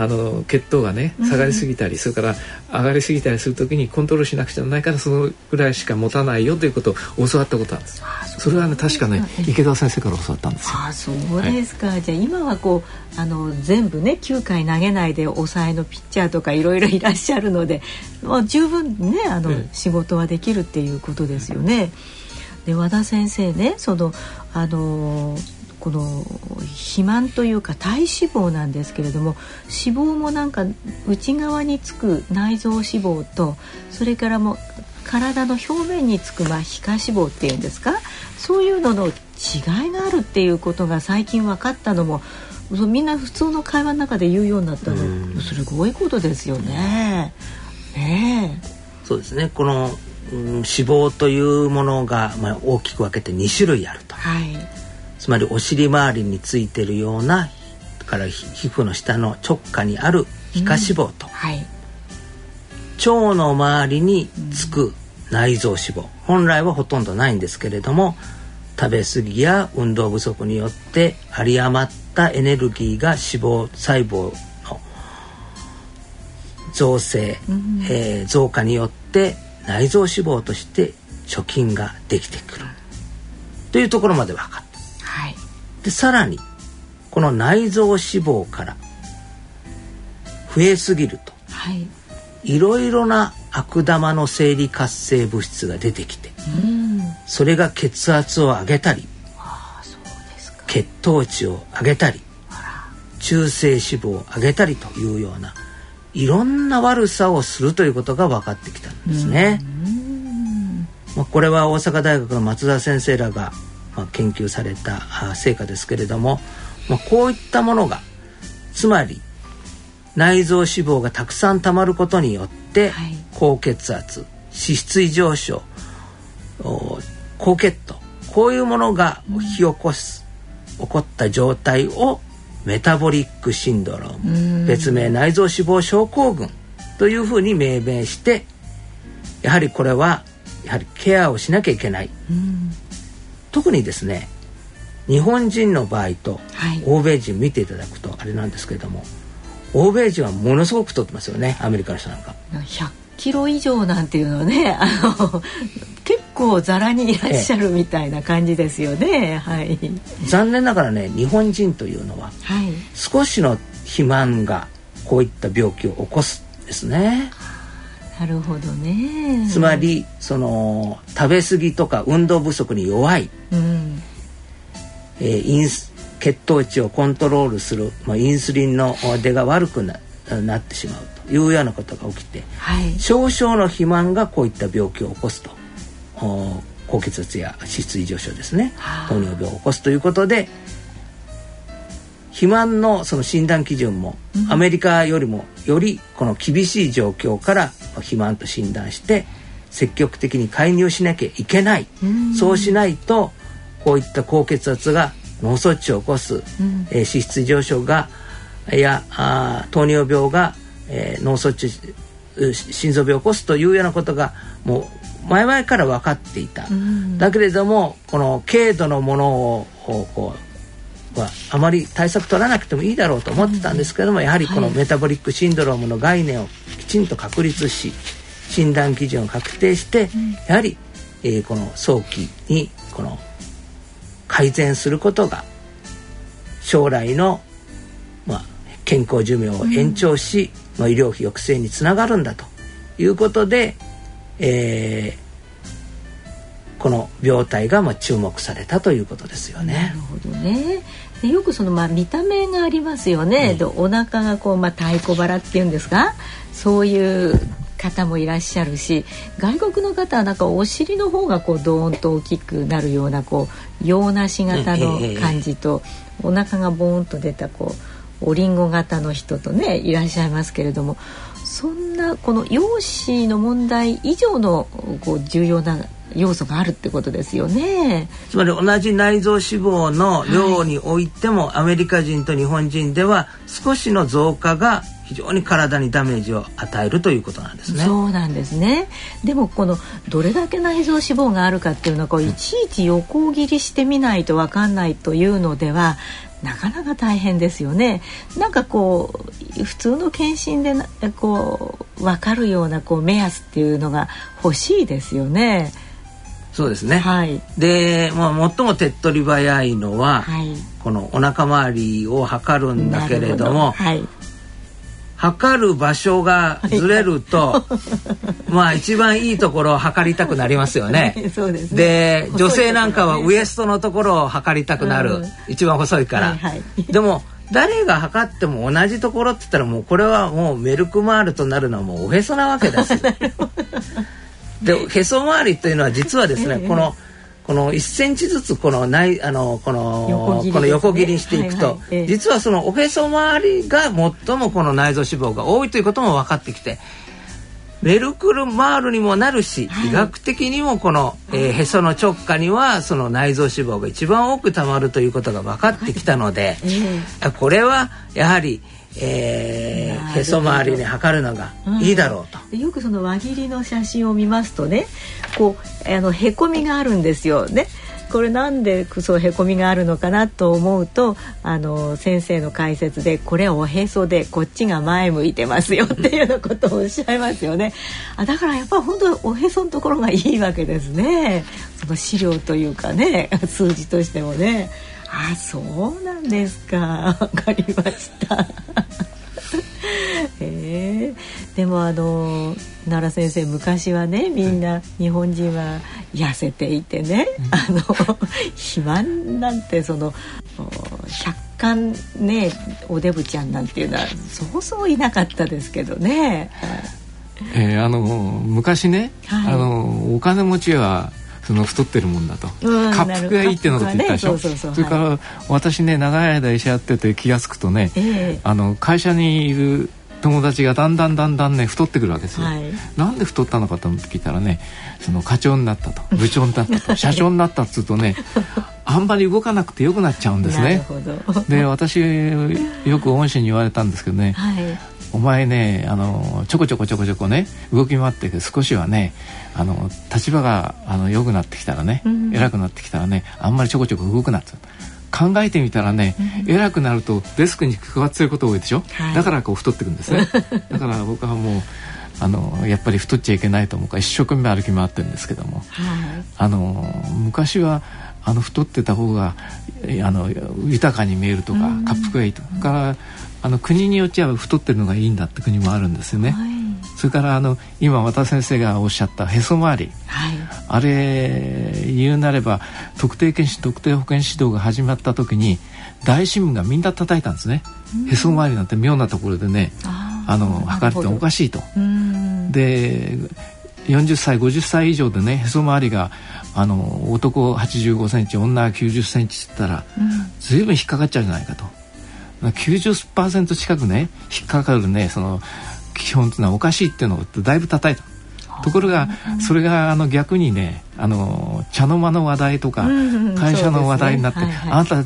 あの血糖がね下がりすぎたり、うん、それから上がりすぎたりする時にコントロールしなくちゃないからそのぐらいしか持たないよということを教わったことなんですそれはね確かね池田先生から教わったんですよ。あそうですか、はい、じゃあ今はこうあの全部ね9回投げないで抑えのピッチャーとかいろいろいらっしゃるので、まあ、十分ねあの、仕事はできるっていうことですよね。で和田先生ねそのあのこの肥満というか体脂肪なんですけれども脂肪もなんか内側につく内臓脂肪とそれからも体の表面につくまあ皮下脂肪っていうんですか？そういうのの違いがあるっていうことが最近分かったのもみんな普通の会話の中で言うようになったの。すごいことですよね。ねそうですね。この、うん、脂肪というものが、まあ、大きく分けて2種類あると。はいつまりお尻周りについてるようなから皮膚の下の直下にある皮下脂肪と、うん。はい、腸の周りにつく内臓脂肪、本来はほとんどないんですけれども食べ過ぎや運動不足によって有り余ったエネルギーが脂肪細胞の増生、うん、えー、増加によって内臓脂肪として貯金ができてくる。というところまで分かった。でさらにこの内臓脂肪から増えすぎると、はい、いろいろな悪玉の生理活性物質が出てきて、それが血圧を上げたり血糖値を上げたり中性脂肪を上げたりというようないろんな悪さをするということが分かってきたんですね。まあ、これは大阪大学の松田先生らがまあ、研究された成果ですけれども、まあ、こういったものがつまり内臓脂肪がたくさんたまることによって、はい、高血圧脂質異常症高血糖こういうものが引き起こす、うん、起こった状態をメタボリックシンドローム別名内臓脂肪症候群というふうに命名してやはりこれはやはりケアをしなきゃいけない。特にですね日本人の場合と欧米人見ていただくとあれなんですけれども、欧米人はものすごく太ってますよねアメリカの人なんか。100キロ以上なんていうのねあの [LAUGHS] 結構ざらにいらっしゃるみたいな感じですよね、はい、残念ながらね日本人というのは、はい、少しの肥満がこういった病気を起こすんですね。なるほどね。つまりその食べ過ぎとか運動不足に弱い、うん。えー、インス血糖値をコントロールする、まあ、インスリンの出が悪くななってしまうというようなことが起きて、はい、少々の肥満がこういった病気を起こすと。高血圧や脂質異常症ですね。糖尿病を起こすということで肥満のその診断基準もアメリカよりもよりこの厳しい状況から肥満と診断して積極的に介入しなきゃいけない、そうしないとこういった高血圧が脳卒中を起こす、えー、脂質異常症がやあ糖尿病が、えー、脳卒中心臓病を起こすというようなことがもう前々から分かっていた、だけれどもこの軽度のものをこうはあまり対策取らなくてもいいだろうと思ってたんですけども、やはりこのメタボリックシンドロームの概念をきちんと確立し診断基準を確定して、やはり、えー、この早期にこの改善することが将来の、まあ、健康寿命を延長し、うん、まあ、医療費抑制につながるんだということで、えー、この病態がまあ注目されたということですよね。なるほどねでよくそのまあ見た目がありますよね、うん、お腹がこうまあ太鼓腹っていうんですか？そういう方もいらっしゃるし外国の方はなんかお尻の方がこうドーンと大きくなるようなこう洋梨型の感じと、お腹がボーンと出たこうおりんご型の人とねいらっしゃいますけれどもそんなこの容姿の問題以上のこう重要な要素があるってことですよねつまり同じ内臓脂肪の量においても、はい、アメリカ人と日本人では少しの増加が非常に体にダメージを与えるということなんですね。そうなんですね。でもこのどれだけ内臓脂肪があるかっていうのはこういちいち横切りしてみないとわかんないというのではなかなか大変ですよね。なんかこう普通の検診でこう分かるようなこう目安っていうのが欲しいですよね。そうですね。はい。で、まあ最も手っ取り早いのは、はい、このお腹周りを測るんだけれども、はい、測る場所がずれると、まあ一番いいところを測りたくなりますよね。[LAUGHS] です、ね、で女性なんかはウエストのところを測りたくなる、うん、一番細いから。はいはい、[LAUGHS] でも誰が測っても同じところって言ったらもうこれはもうメルクマールとなるのはもうおへそなわけです。[LAUGHS] でへそ周りというのは実はですね、このこの1センチずつこのないあのこの、ね、この横切りにしていくと、はいはい、実はそのおへそ周りが最もこの内臓脂肪が多いということも分かってきてメルクルマールにもなるし、はい、医学的にもこの、えー、へその直下にはその内臓脂肪が一番多くたまるということが分かってきたので、はいえ。ー、これはやはりえー、へそ周りに測るのがいいだろうと、うん、よくその輪切りの写真を見ますとねこうあのへこみがあるんですよ。ね。これなんでそうへこみがあるのかなと思うとあの先生の解説でこれはおへそでこっちが前向いてますよっていうようなことをおっしゃいますよね。あだからやっぱ本当おへそのところがいいわけですね。その資料というかね数字としてもね。あそうなんですか。わかりましたえー、でもあの奈良先生昔はねみんな日本人は痩せていてね、うん、あの肥満なんてその百貫ねおデブちゃんなんていうのはそうそういなかったですけどね。えー、あの昔ね、はい、あのお金持ちはその太ってるもんだと、うん、滑腹がいいってのこと言ったでしょ、ね、それから、はい、私ね長い間医者やってて気が付くとね、えー、あの会社にいる友達がだんだんだんだんね太ってくるわけですよ、はい、なんで太ったのかと聞いたらねその課長になったと [LAUGHS] 部長になったと社長になったっつうとねあんまり動かなくてよくなっちゃうんですね。で私よく恩師に言われたんですけどね、はい、お前ねあのちょこちょこちょこちょこね動き回って少しはねあの立場があの良くなってきたらね、うん、偉くなってきたらねあんまりちょこちょこ動くなって考えてみたらね、うん、偉くなるとデスクに関わってること多いでしょ、はい、だからこう太ってくんですね。[LAUGHS] だから僕はもうあのやっぱり太っちゃいけないと思うから一生懸命歩き回ってるんですけども、はい、あの昔はあの太ってた方があの豊かに見えるとか滑腹がいいとか。からあの国によっちゃ太ってるのがいいんだって国もあるんですよね。はい、それからあの今和田先生がおっしゃったへそ周り、はい、あれ言うなれば特定健診特定保健指導が始まった時に大新聞がみんな叩いたんですね。へそ周りなんて妙なところでねあの測るっておかしいと。で40歳50歳以上でねへそ周りがあの男85センチ女90センチって言ったら、うん、随分引っかかっちゃうんじゃないかと。90%近くね引っかかるねその基本っていうのはおかしいっていうのをだいぶ叩いた。ところがそれがあの逆にねあの茶の間の話題とか会社の話題になって、あなた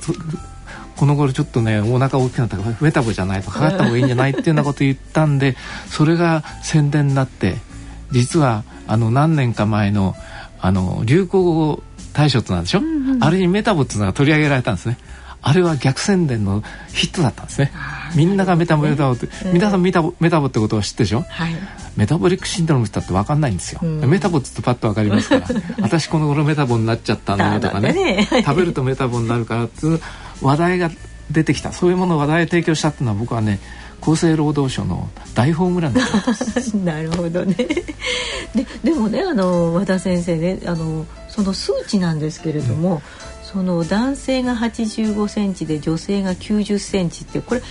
この頃ちょっとねお腹大きくなったからメタボじゃないとかかった方がいいんじゃないっていうようなこと言ったんでそれが宣伝になって実はあの何年か前のあの流行語大賞となんでしょう、あれにメタボっていうのが取り上げられたんですね。あれは逆宣伝のヒットだったんですね。みんながメタボメタボって、うん、皆さんメタボメタボってことを知ってでしょ、はい、メタボリックシンドロームってって分かんないんですよ、うん、メタボって言ってパッと分かりますから。[LAUGHS] 私この頃メタボになっちゃったんだよとかねね。[LAUGHS] 食べるとメタボになるからっていう話題が出てきた。そういうものを話題を提供したっていうのは僕はね厚生労働省の大ホームラン [LAUGHS] なるほどね。ででもねあの和田先生ねあのその数値なんですけれども、うん、その男性が8 5センチで女性が9 0センチってこれ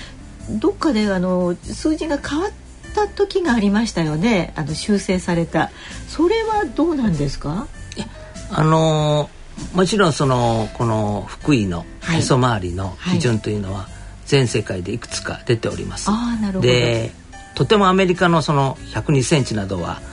どっかであの数字が変わった時がありましたよね。あの修正された。それはどうなんですか？あのもちろんそのこの福井のへそ周りの基準というのは、はい全世界でいくつか出ております。でとてもアメリカのその102センチなどは [LAUGHS]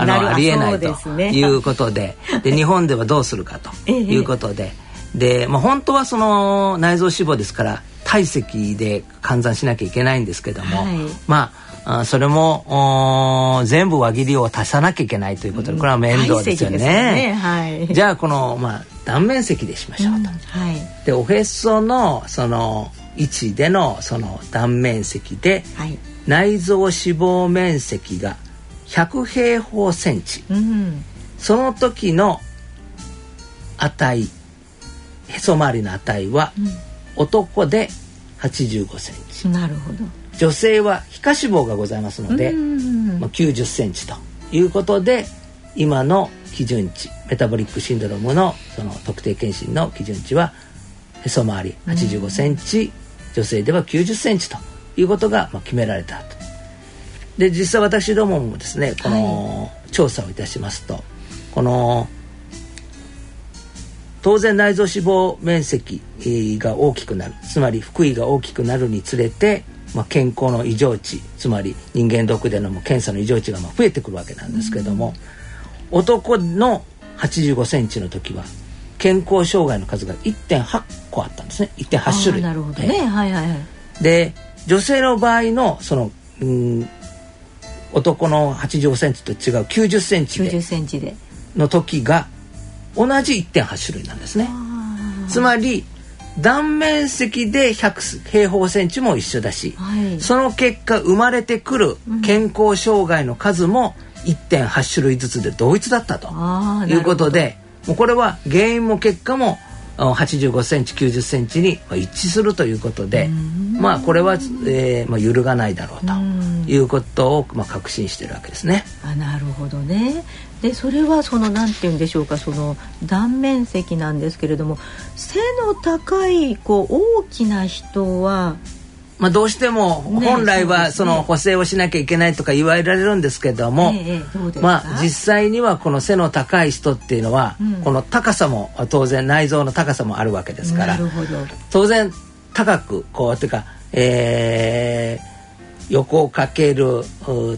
あのありえないということで。で日本ではどうするかということで、で、まあ、本当はその内臓脂肪ですから体積で換算しなきゃいけないんですけども、はい、まああそれも全部輪切りを足さなきゃいけないということでこれは面倒ですよね。ね。はい、じゃあこの、まあ、断面積でしましょうと。うん、はい、でおへそのその位置でのその断面積で、はい、内臓脂肪面積が100平方センチ、うん、その時の値へそ周りの値は、うん、男で85センチ。なるほど。女性は皮下脂肪がございますので、まあ、90センチということで今の基準値メタボリックシンドロームのその特定健診の基準値はへそ周り85センチ、女性では90センチということがまあ決められたと。で実際私どももですねこの調査をいたしますと、はい、この当然内臓脂肪面積が大きくなるつまり腹囲が大きくなるにつれてまあ、健康の異常値つまり人間ドックでの検査の異常値がまあ増えてくるわけなんですけども、うん、男の8 5センチの時は健康障害の数が1.8個あったんですね。1.8種類。なるほどね、はいはいはい、で女性の場合のその、うん、男の8 5センチと違う90センチでセンチで。の時が同じ1.8種類なんですね。つまり断面積で100平方センチも一緒だし、はい、その結果生まれてくる健康障害の数も1.8種類ずつで同一だったということでもうこれは原因も結果も85センチ90センチに一致するということでまあこれは、えーまあ、揺るがないだろうということを、まあ、確信してるわけですね。あなるほどね。でそれはその何て言うんでしょうかその断面積なんですけれども背の高いこう大きな人はまあ、どうしても本来はその補正をしなきゃいけないとか言われられるんですけども、まあ実際にはこの背の高い人っていうのはこの高さも当然内臓の高さもあるわけですから当然高くこうっていうかえー横かける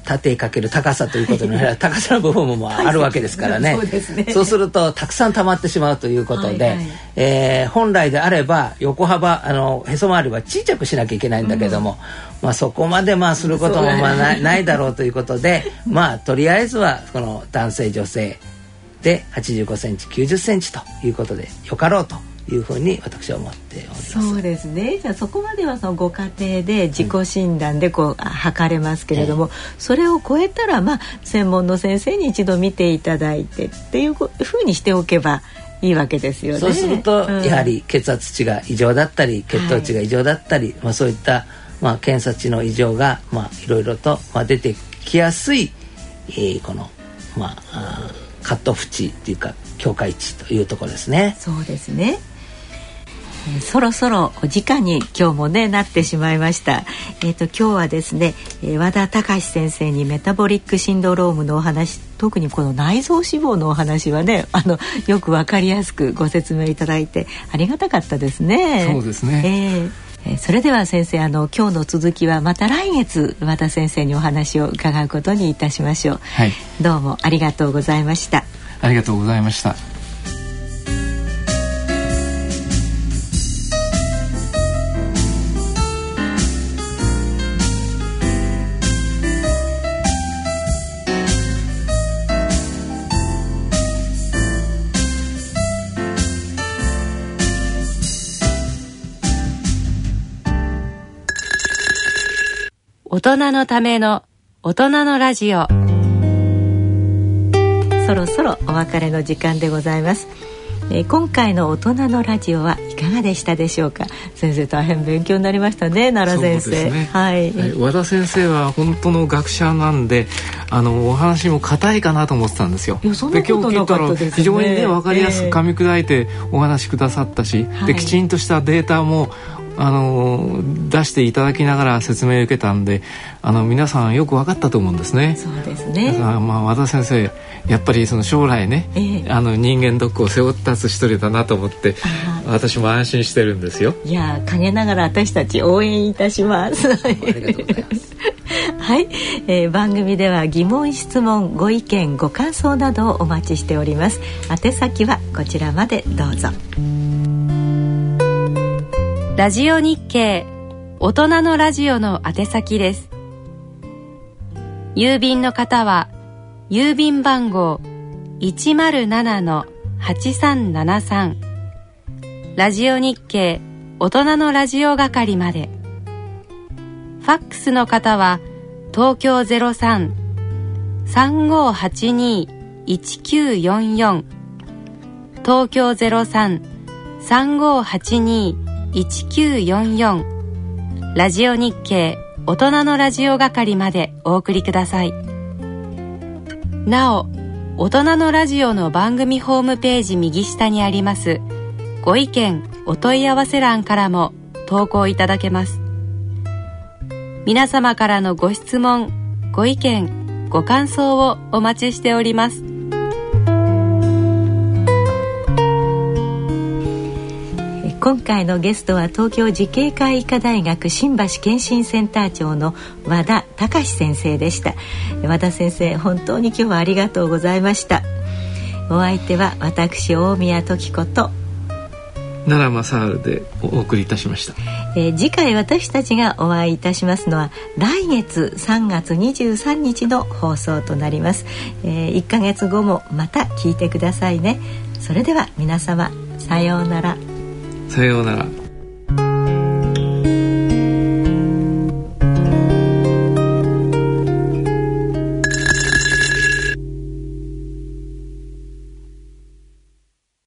縦かける高さということの [LAUGHS] 高さの部分もあるわけですからね。そうね。そうするとたくさん溜まってしまうということで、はいはい、えー、本来であれば横幅あのへそ周りは小さくしなきゃいけないんだけども、うん、まあ、そこまでまあすることもまあない [LAUGHS] ないだろうということでまあとりあえずはこの男性女性で8 5センチ9 0センチということでよかろうというふうに私は思っておりますそうですねじゃあそこまではそのご家庭で自己診断でこう、測れますけれども、それを超えたらまあ専門の先生に一度見ていただいてっていうふうにしておけばいいわけですよね。そうすると、やはり血圧値が異常だったり血糖値が異常だったり、はい、まあそういったまあ検査値の異常がまあいろいろとまあ出てきやすい、えー、このまあカットフ値っていうか境界値というところですね。そうですね。そろそろお時間に今日もねなってしまいました。えっ、ー、と今日はですね、えー、和田隆先生にメタボリックシンドロームのお話、特にこの内臓脂肪のお話はね、あのよくわかりやすくご説明いただいてありがたかったですね。そうですね。えーそれでは先生あの今日の続きはまた来月和田先生にお話を伺うことにいたしましょう、はい、どうもありがとうございましたありがとうございました大人のための大人のラジオ。そろそろお別れの時間でございます。えー、今回の大人のラジオはいかがでしたでしょうか？先生大変勉強になりましたね奈良先生、ね、はい、はい、和田先生は本当の学者なんであのお話も硬いかなと思ってたんですよ。いやそんなことなかったです、ね、非常にね分かりやすく噛み砕いてお話しくださったし、えー、できちんとしたデータもあの出していただきながら説明を受けたんであの皆さんよく分かったと思うんですね。そうですねまあ、和田先生やっぱりその将来ね、えー、あの人間ドックを背負ったつ一人だなと思って私も安心してるんですよ。いや陰ながら私たち応援いたします。ありがとうございます。[LAUGHS] はい、えー、番組では疑問質問ご意見ご感想などをお待ちしております。宛先はこちらまでどうぞ。ラジオ日経大人のラジオの宛先です。郵便の方は郵便番号107-8373ラジオ日経大人のラジオ係まで。ファックスの方は東京03-3582-1944東京03-3582-1944 1944ラジオ日経大人のラジオ係までお送りください。なお大人のラジオの番組ホームページ右下にありますご意見お問い合わせ欄からも投稿いただけます。皆様からのご質問ご意見ご感想をお待ちしております。今回のゲストは東京慈恵会医科大学新橋健診センター長の和田隆先生でした。和田先生本当に今日はありがとうございました。お相手は私大宮時子と。奈良正治でお送りいたしました、えー、次回私たちがお会いいたしますのは来月3月23日の放送となります、えー、1ヶ月後もまた聞いてくださいね。それでは皆様さようならさようなら。